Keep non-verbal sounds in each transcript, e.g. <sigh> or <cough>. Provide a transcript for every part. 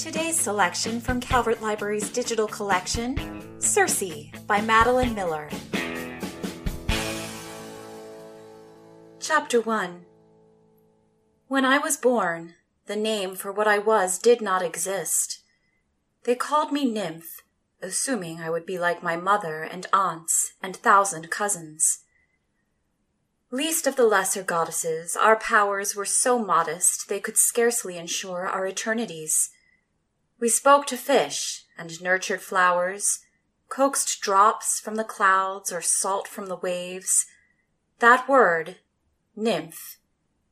Today's selection from Calvert Library's digital collection, Circe by Madeline Miller. Chapter 1 When I was born, the name for what I was did not exist. They called me Nymph, assuming I would be like my mother and aunts and thousand cousins. Least of the lesser goddesses, our powers were so modest they could scarcely ensure our eternities. We spoke to fish and nurtured flowers, coaxed drops from the clouds or salt from the waves. That word, nymph,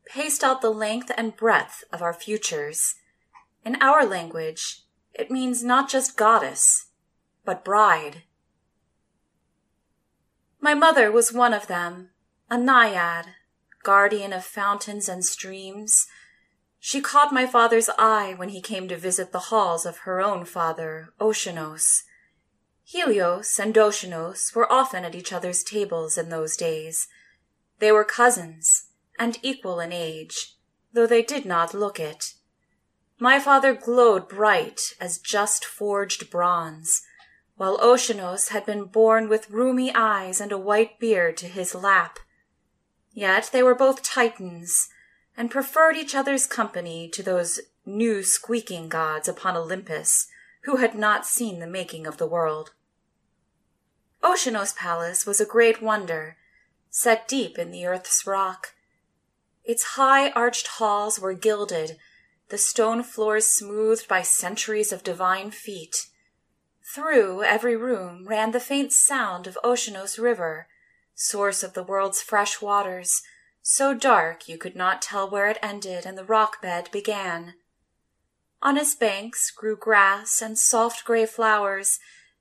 paced out the length and breadth of our futures. In our language, it means not just goddess, but bride. My mother was one of them, a naiad, guardian of fountains and streams. She caught my father's eye when he came to visit the halls of her own father, Oceanos. Helios and Oceanos were often at each other's tables in those days. They were cousins, and equal in age, though they did not look it. My father glowed bright as just forged bronze, while Oceanos had been born with rheumy eyes and a white beard to his lap. Yet they were both Titans, and preferred each other's company to those new squeaking gods upon Olympus, who had not seen the making of the world. Oceanos' palace was a great wonder, set deep in the earth's rock. Its high arched halls were gilded, the stone floors smoothed by centuries of divine feet. Through every room ran the faint sound of Oceanos River, source of the world's fresh waters, so dark you could not tell where it ended and the rock bed began. On its banks grew grass and soft gray flowers,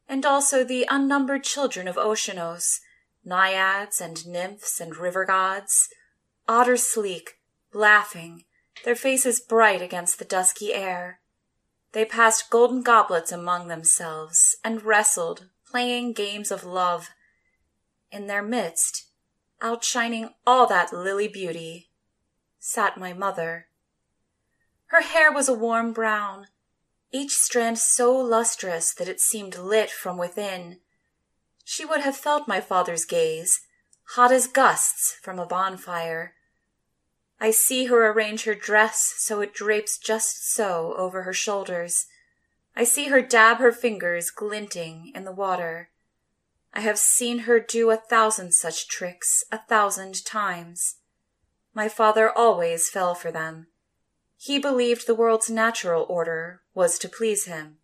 and also the unnumbered children of Oceanos, naiads and nymphs and river gods, otter sleek, laughing, their faces bright against the dusky air. They passed golden goblets among themselves and wrestled, playing games of love. In their midst, outshining all that lily beauty, sat my mother. Her hair was a warm brown, each strand so lustrous that it seemed lit from within. She would have felt my father's gaze, hot as gusts from a bonfire. I see her arrange her dress so it drapes just so over her shoulders. I see her dab her fingers glinting in the water. I have seen her do a thousand such tricks a thousand times. My father always fell for them. He believed the world's natural order was to please him.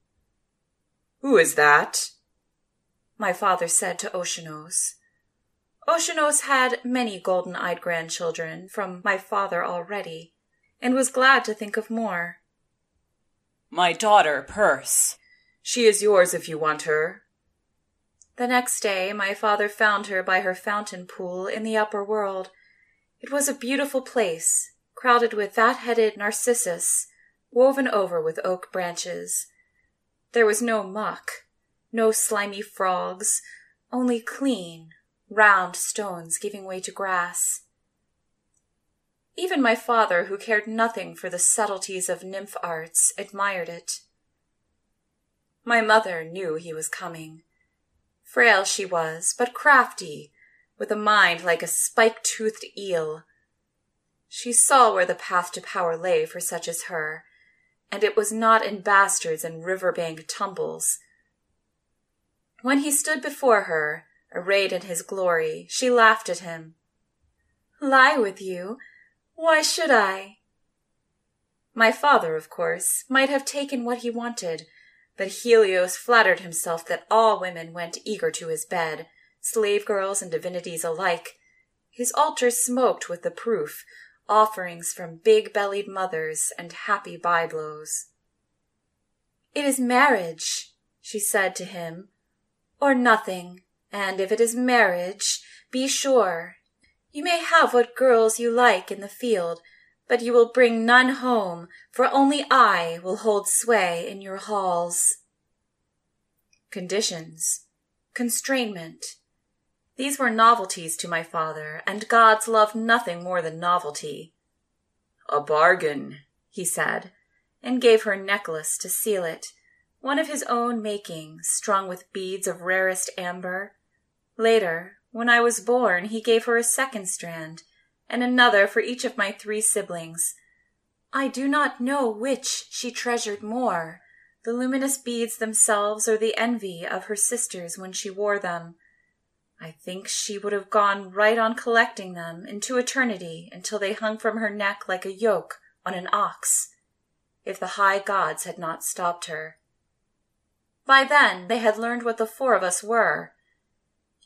Who is that? My father said to Oceanos. Oceanos had many golden eyed grandchildren from my father already, and was glad to think of more. My daughter, Perse. She is yours if you want her. The next day my father found her by her fountain pool in the upper world. It was a beautiful place, crowded with fat headed narcissus, woven over with oak branches. There was no muck, no slimy frogs, only clean, round stones giving way to grass. Even my father, who cared nothing for the subtleties of nymph arts, admired it. My mother knew he was coming. Frail she was, but crafty, with a mind like a spike-toothed eel. She saw where the path to power lay for such as her, and it was not in bastards and river-bank tumbles. When he stood before her, Arrayed in his glory, she laughed at him. Lie with you? Why should I? My father, of course, might have taken what he wanted, but Helios flattered himself that all women went eager to his bed, slave girls and divinities alike. His altar smoked with the proof, offerings from big bellied mothers and happy byblows. It is marriage, she said to him, or nothing. And if it is marriage, be sure you may have what girls you like in the field, but you will bring none home, for only I will hold sway in your halls. Conditions, constrainment. These were novelties to my father, and gods love nothing more than novelty. A bargain, he said, and gave her necklace to seal it, one of his own making, strung with beads of rarest amber. Later, when I was born, he gave her a second strand, and another for each of my three siblings. I do not know which she treasured more, the luminous beads themselves or the envy of her sisters when she wore them. I think she would have gone right on collecting them into eternity until they hung from her neck like a yoke on an ox, if the high gods had not stopped her. By then they had learned what the four of us were.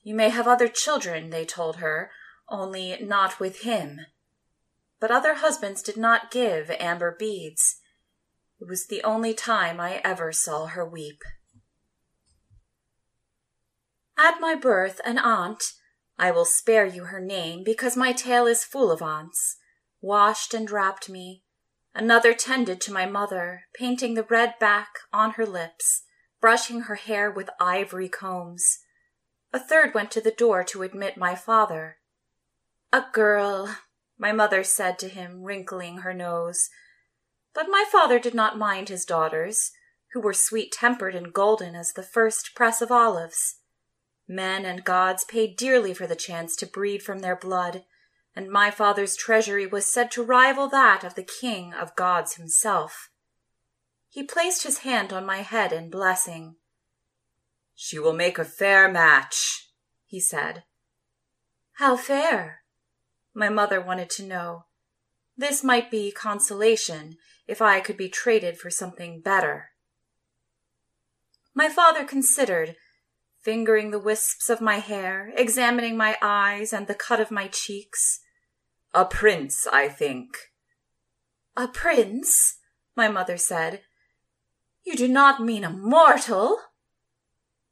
You may have other children, they told her, only not with him. But other husbands did not give amber beads. It was the only time I ever saw her weep. At my birth, an aunt, I will spare you her name because my tale is full of aunts, washed and wrapped me. Another tended to my mother, painting the red back on her lips, brushing her hair with ivory combs. A third went to the door to admit my father. A girl, my mother said to him, wrinkling her nose. But my father did not mind his daughters, who were sweet tempered and golden as the first press of olives. Men and gods paid dearly for the chance to breed from their blood, and my father's treasury was said to rival that of the king of gods himself. He placed his hand on my head in blessing. She will make a fair match, he said. How fair? My mother wanted to know. This might be consolation if I could be traded for something better. My father considered, fingering the wisps of my hair, examining my eyes and the cut of my cheeks. A prince, I think. A prince? My mother said. You do not mean a mortal?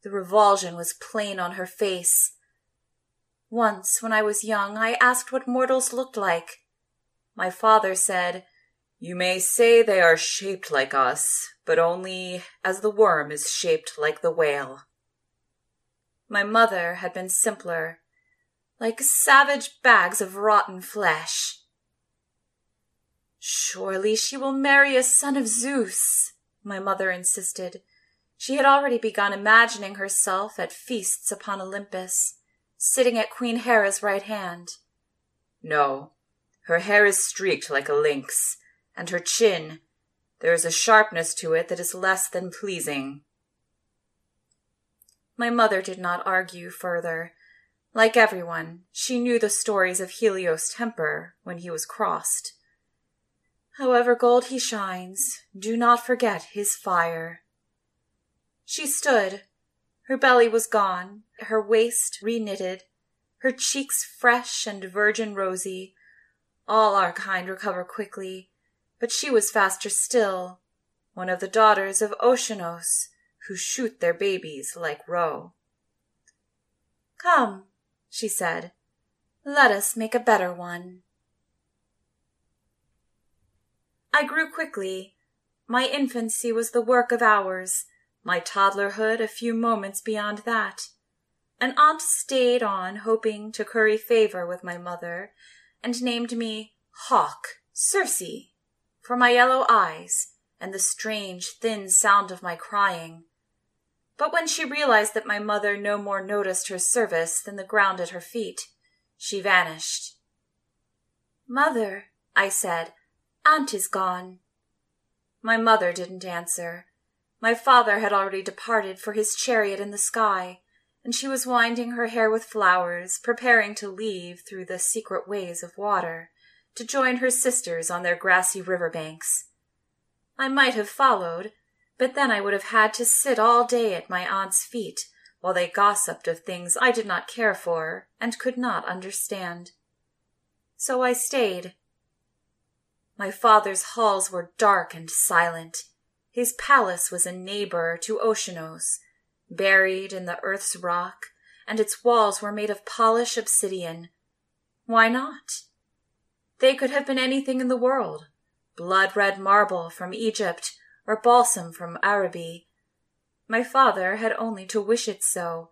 The revulsion was plain on her face. Once, when I was young, I asked what mortals looked like. My father said, You may say they are shaped like us, but only as the worm is shaped like the whale. My mother had been simpler, like savage bags of rotten flesh. Surely she will marry a son of Zeus, my mother insisted. She had already begun imagining herself at feasts upon Olympus sitting at Queen Hera's right hand. No, her hair is streaked like a lynx, and her chin, there is a sharpness to it that is less than pleasing. My mother did not argue further. Like everyone, she knew the stories of Helios' temper when he was crossed. However gold he shines, do not forget his fire. She stood, her belly was gone, her waist reknitted, her cheeks fresh and virgin rosy. All our kind recover quickly, but she was faster still, one of the daughters of Oceanos, who shoot their babies like roe. Come, she said, let us make a better one. I grew quickly. My infancy was the work of hours my toddlerhood a few moments beyond that. An aunt stayed on, hoping to curry favor with my mother, and named me Hawk, Circe, for my yellow eyes and the strange, thin sound of my crying. But when she realized that my mother no more noticed her service than the ground at her feet, she vanished. Mother, I said, Aunt is gone. My mother didn't answer. My father had already departed for his chariot in the sky, and she was winding her hair with flowers, preparing to leave through the secret ways of water, to join her sisters on their grassy river banks. I might have followed, but then I would have had to sit all day at my aunt's feet while they gossiped of things I did not care for and could not understand. So I stayed. My father's halls were dark and silent. His palace was a neighbor to Oceanos, buried in the earth's rock, and its walls were made of polished obsidian. Why not? They could have been anything in the world blood red marble from Egypt or balsam from Araby. My father had only to wish it so.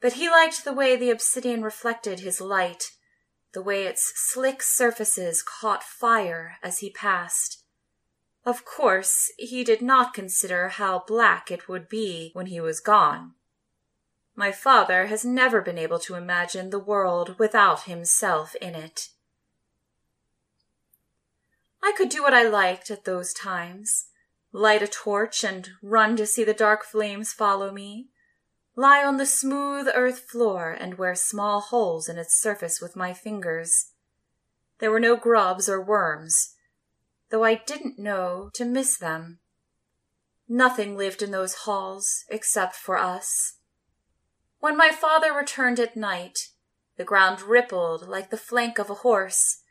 But he liked the way the obsidian reflected his light, the way its slick surfaces caught fire as he passed. Of course, he did not consider how black it would be when he was gone. My father has never been able to imagine the world without himself in it. I could do what I liked at those times light a torch and run to see the dark flames follow me, lie on the smooth earth floor and wear small holes in its surface with my fingers. There were no grubs or worms, though I didn't know to miss them. Nothing lived in those halls except for us. When my father returned at night, the ground rippled like the flank of a horse,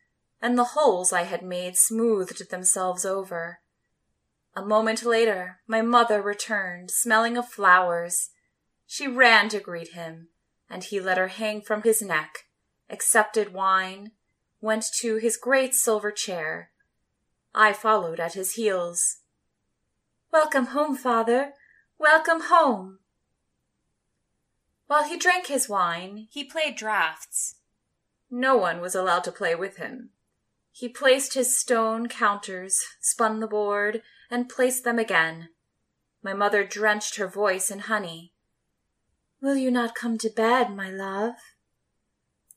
and the holes I had made smoothed themselves over. A moment later, my mother returned, smelling of flowers. She ran to greet him, and he let her hang from his neck, accepted wine, went to his great silver chair. I followed at his heels. Welcome home, father. Welcome home. While he drank his wine, he played draughts. No one was allowed to play with him. He placed his stone counters, spun the board, and placed them again. My mother drenched her voice in honey. Will you not come to bed, my love?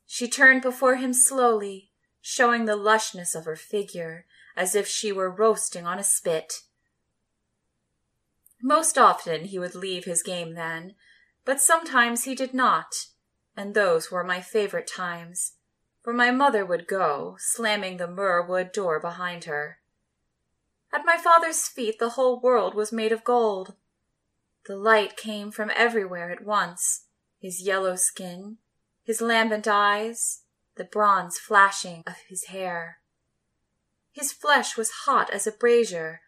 She turned before him slowly, showing the lushness of her figure, as if she were roasting on a spit. Most often he would leave his game then, but sometimes he did not, and those were my favorite times for my mother would go, slamming the myrrhwood door behind her. At my father's feet the whole world was made of gold. The light came from everywhere at once his yellow skin, his lambent eyes, the bronze flashing of his hair. His flesh was hot as a brazier,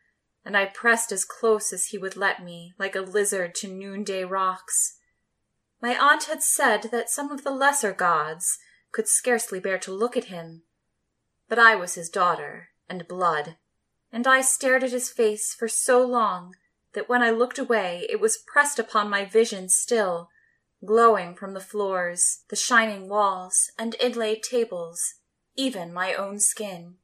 and I pressed as close as he would let me, like a lizard to noonday rocks. My aunt had said that some of the lesser gods could scarcely bear to look at him. But I was his daughter, and blood, and I stared at his face for so long that when I looked away it was pressed upon my vision still, glowing from the floors, the shining walls, and inlaid tables, even my own skin.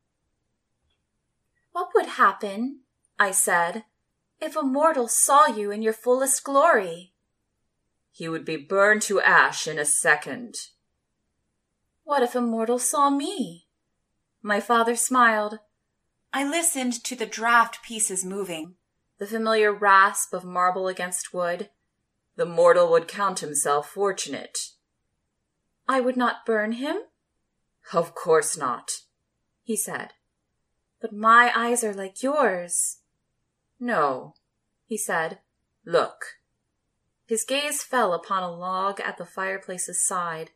What would happen, I said, if a mortal saw you in your fullest glory? He would be burned to ash in a second, what if a mortal saw me? My father smiled. I listened to the draught pieces moving, the familiar rasp of marble against wood. The mortal would count himself fortunate. I would not burn him? Of course not, he said. But my eyes are like yours. No, he said. Look. His gaze fell upon a log at the fireplace's side.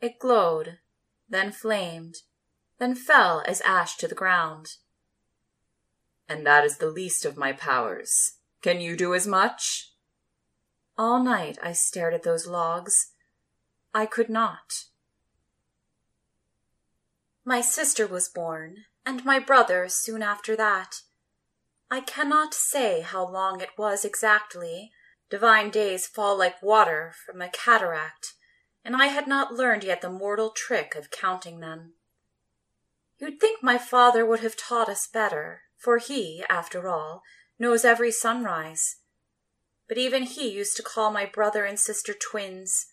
It glowed, then flamed, then fell as ash to the ground. And that is the least of my powers. Can you do as much? All night I stared at those logs. I could not. My sister was born, and my brother soon after that. I cannot say how long it was exactly. Divine days fall like water from a cataract and I had not learned yet the mortal trick of counting them. You'd think my father would have taught us better, for he, after all, knows every sunrise. But even he used to call my brother and sister twins.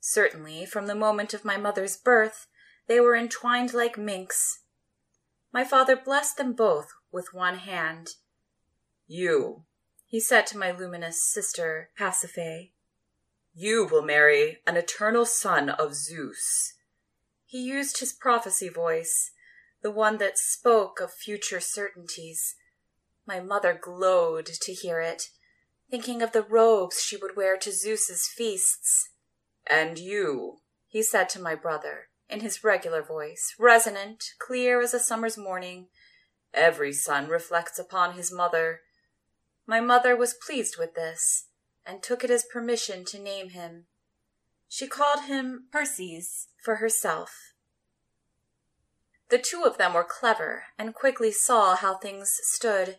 Certainly, from the moment of my mother's birth, they were entwined like minks. My father blessed them both with one hand. You, he said to my luminous sister Pasiphae, you will marry an eternal son of Zeus. He used his prophecy voice, the one that spoke of future certainties. My mother glowed to hear it, thinking of the robes she would wear to Zeus's feasts. And you, he said to my brother, in his regular voice, resonant, clear as a summer's morning. Every son reflects upon his mother. My mother was pleased with this and took it as permission to name him. She called him Perses for herself. The two of them were clever and quickly saw how things stood.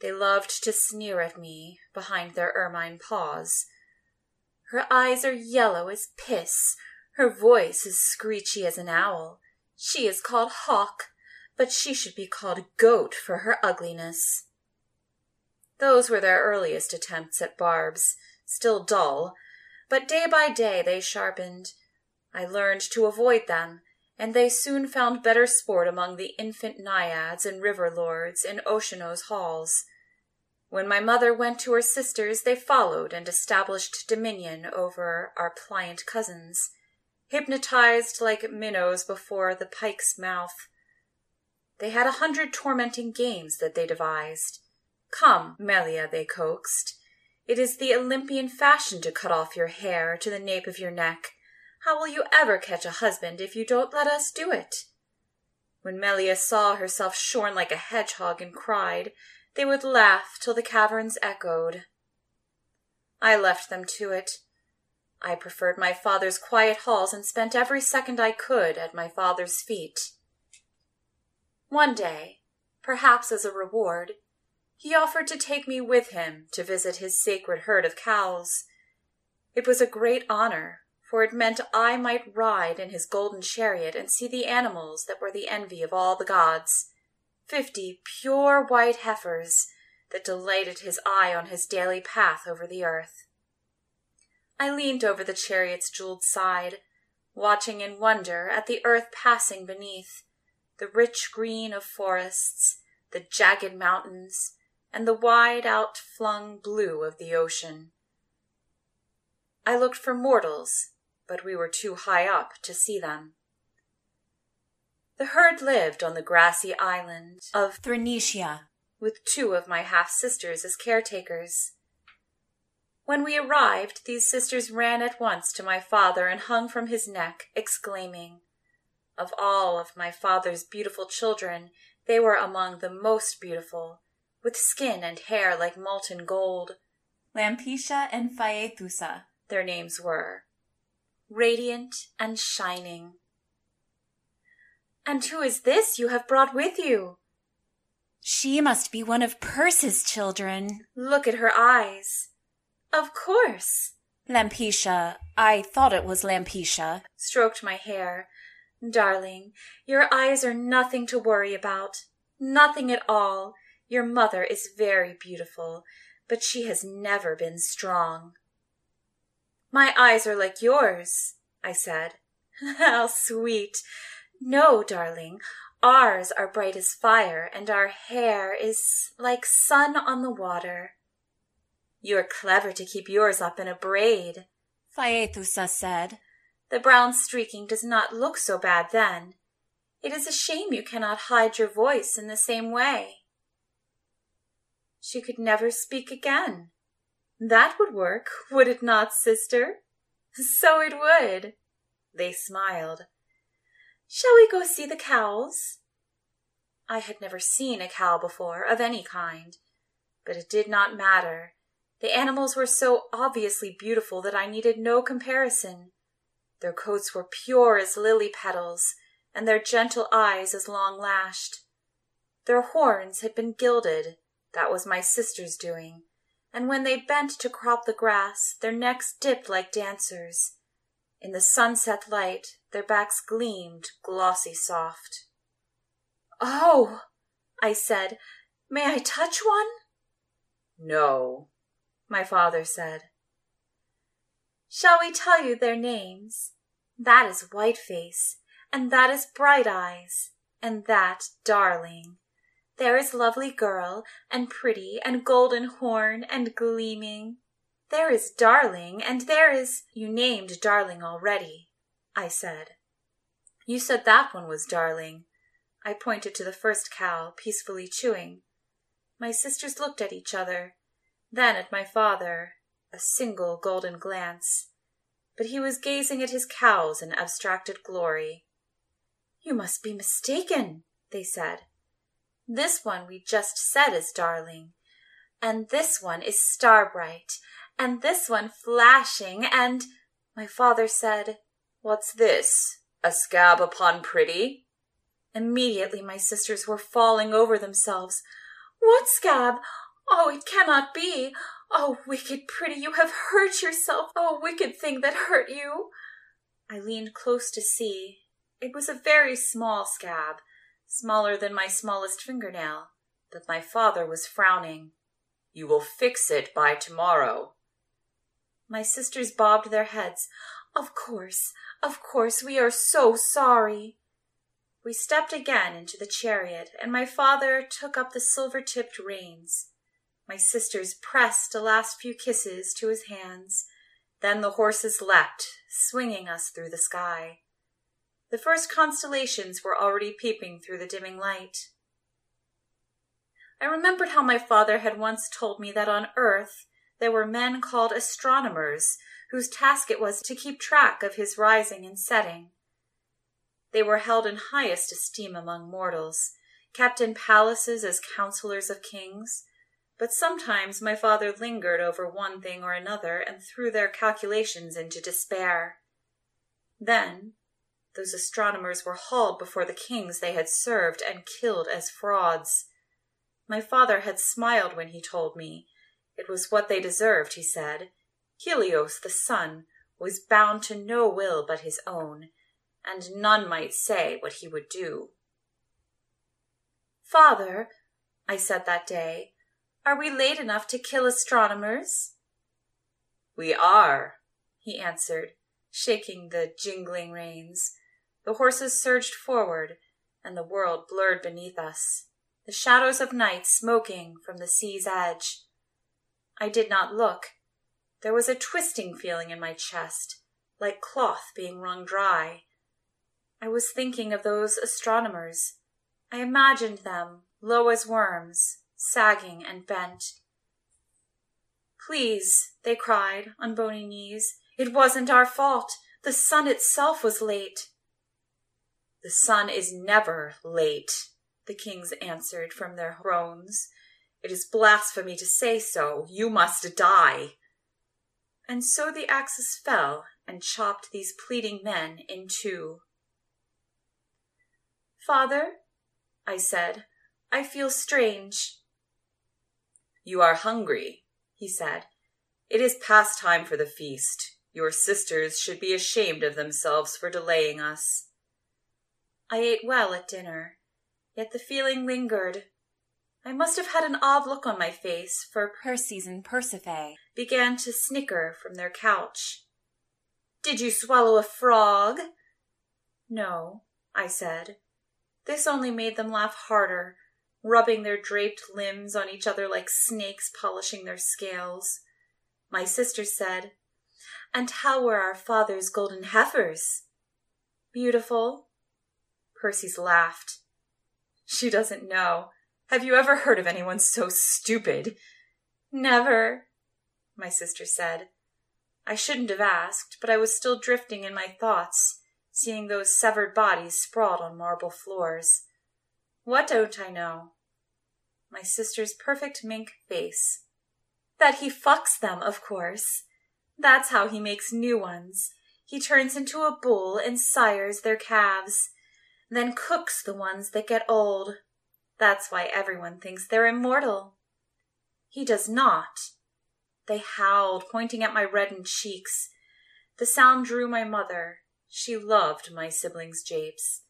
They loved to sneer at me behind their ermine paws. Her eyes are yellow as piss. Her voice is screechy as an owl. She is called Hawk. but she should be called Goat for her ugliness. Those were their earliest attempts at barbs, still dull, but day by day they sharpened. I learned to avoid them, and they soon found better sport among the infant naiads and river lords in Oceanos' halls. When my mother went to her sisters, they followed and established dominion over our pliant cousins, hypnotized like minnows before the pike's mouth. They had a hundred tormenting games that they devised. Come, Melia, they coaxed. It is the Olympian fashion to cut off your hair to the nape of your neck. How will you ever catch a husband if you don't let us do it? When Melia saw herself shorn like a hedgehog and cried, they would laugh till the caverns echoed. I left them to it. I preferred my father's quiet halls and spent every second I could at my father's feet. One day, perhaps as a reward, he offered to take me with him to visit his sacred herd of cows. It was a great honor, for it meant I might ride in his golden chariot and see the animals that were the envy of all the gods fifty pure white heifers that delighted his eye on his daily path over the earth. I leaned over the chariot's jeweled side, watching in wonder at the earth passing beneath, the rich green of forests, the jagged mountains, and the wide outflung blue of the ocean. I looked for mortals, but we were too high up to see them. The herd lived on the grassy island of Thrinacia, with two of my half sisters as caretakers. When we arrived, these sisters ran at once to my father and hung from his neck, exclaiming, Of all of my father's beautiful children, they were among the most beautiful, with skin and hair like molten gold. Lampetia and Phaethusa, their names were, radiant and shining. And who is this you have brought with you? She must be one of Perse's children. Look at her eyes. Of course. Lampetia, I thought it was Lampetia. Stroked my hair. Darling, your eyes are nothing to worry about. Nothing at all. Your mother is very beautiful, but she has never been strong. My eyes are like yours, I said. <laughs> How sweet. No, darling, ours are bright as fire, and our hair is like sun on the water. You are clever to keep yours up in a braid, Phaethusa said. The brown streaking does not look so bad then. It is a shame you cannot hide your voice in the same way. She could never speak again. That would work, would it not, sister? So it would. They smiled. Shall we go see the cows? I had never seen a cow before, of any kind. But it did not matter. The animals were so obviously beautiful that I needed no comparison. Their coats were pure as lily petals, and their gentle eyes as long lashed. Their horns had been gilded, that was my sister's doing, and when they bent to crop the grass, their necks dipped like dancers. In the sunset light, their backs gleamed, glossy soft. Oh, I said, may I touch one? No, my father said. Shall we tell you their names? That is Whiteface, and that is Bright Eyes, and that Darling. There is Lovely Girl, and Pretty, and Golden Horn, and Gleaming. There is Darling, and there is. You named Darling already, I said. You said that one was darling. I pointed to the first cow, peacefully chewing. My sisters looked at each other, then at my father, a single golden glance. But he was gazing at his cows in abstracted glory. You must be mistaken, they said. This one we just said is darling, and this one is starbright, and this one flashing, and my father said, What's this? A scab upon pretty? Immediately my sisters were falling over themselves. What scab? Oh, it cannot be. Oh, wicked pretty, you have hurt yourself. Oh, wicked thing that hurt you. I leaned close to see. It was a very small scab, smaller than my smallest fingernail, but my father was frowning. You will fix it by tomorrow. My sisters bobbed their heads. Of course, of course, we are so sorry. We stepped again into the chariot, and my father took up the silver tipped reins. My sisters pressed a last few kisses to his hands. Then the horses leapt, swinging us through the sky. The first constellations were already peeping through the dimming light. I remembered how my father had once told me that on earth there were men called astronomers whose task it was to keep track of his rising and setting. They were held in highest esteem among mortals, kept in palaces as counselors of kings, but sometimes my father lingered over one thing or another and threw their calculations into despair. Then those astronomers were hauled before the kings they had served and killed as frauds. My father had smiled when he told me. It was what they deserved, he said. Helios, the sun, was bound to no will but his own, and none might say what he would do. Father, I said that day, are we late enough to kill astronomers? We are, he answered, shaking the jingling reins. The horses surged forward, and the world blurred beneath us the shadows of night smoking from the sea's edge. I did not look. There was a twisting feeling in my chest, like cloth being wrung dry. I was thinking of those astronomers. I imagined them, low as worms, sagging and bent. Please, they cried on bony knees, it wasn't our fault. The sun itself was late. The sun is never late, the kings answered from their thrones. It is blasphemy to say so. You must die. And so the axes fell and chopped these pleading men in two. Father, I said, I feel strange. You are hungry, he said. It is past time for the feast. Your sisters should be ashamed of themselves for delaying us. I ate well at dinner Yet the feeling lingered. I must have had an odd look on my face, for Perses and Pasiphae began to snicker from their couch. Did you swallow a frog? No, I said. This only made them laugh harder, rubbing their draped limbs on each other like snakes polishing their scales. My sister said, And how were our father's golden heifers? Beautiful. Perses laughed. She doesn't know. Have you ever heard of anyone so stupid? Never, my sister said. I shouldn't have asked, but I was still drifting in my thoughts, seeing those severed bodies sprawled on marble floors. What don't I know? My sister's perfect mink face. That he fucks them, of course. That's how he makes new ones. He turns into a bull and sires their calves then cooks the ones that get old. That's why everyone thinks they're immortal. He does not. They howled, pointing at my reddened cheeks. The sound drew my mother. She loved my siblings' japes.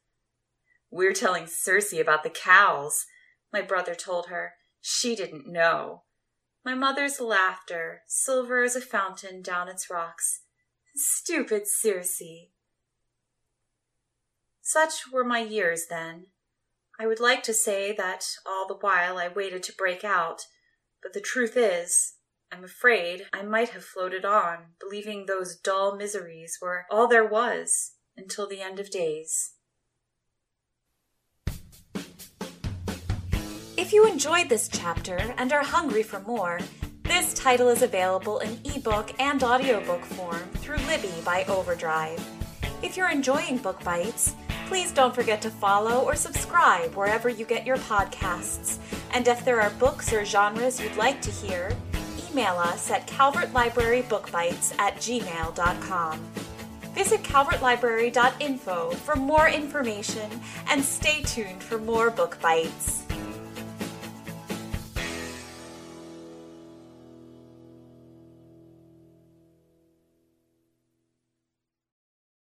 We're telling Circe about the cows, my brother told her. She didn't know. My mother's laughter, silver as a fountain down its rocks. Stupid Circe. Such were my years then. I would like to say that all the while I waited to break out, but the truth is, I'm afraid I might have floated on, believing those dull miseries were all there was until the end of days. You enjoyed this chapter and are hungry for more, this title is available in ebook and audiobook form through Libby by Overdrive. If you're enjoying Book Bites, Please don't forget to follow or subscribe wherever you get your podcasts. And if there are books or genres you'd like to hear, email us at calvertlibrarybookbites at gmail.com. Visit calvertlibrary.info for more information and stay tuned for more book bites.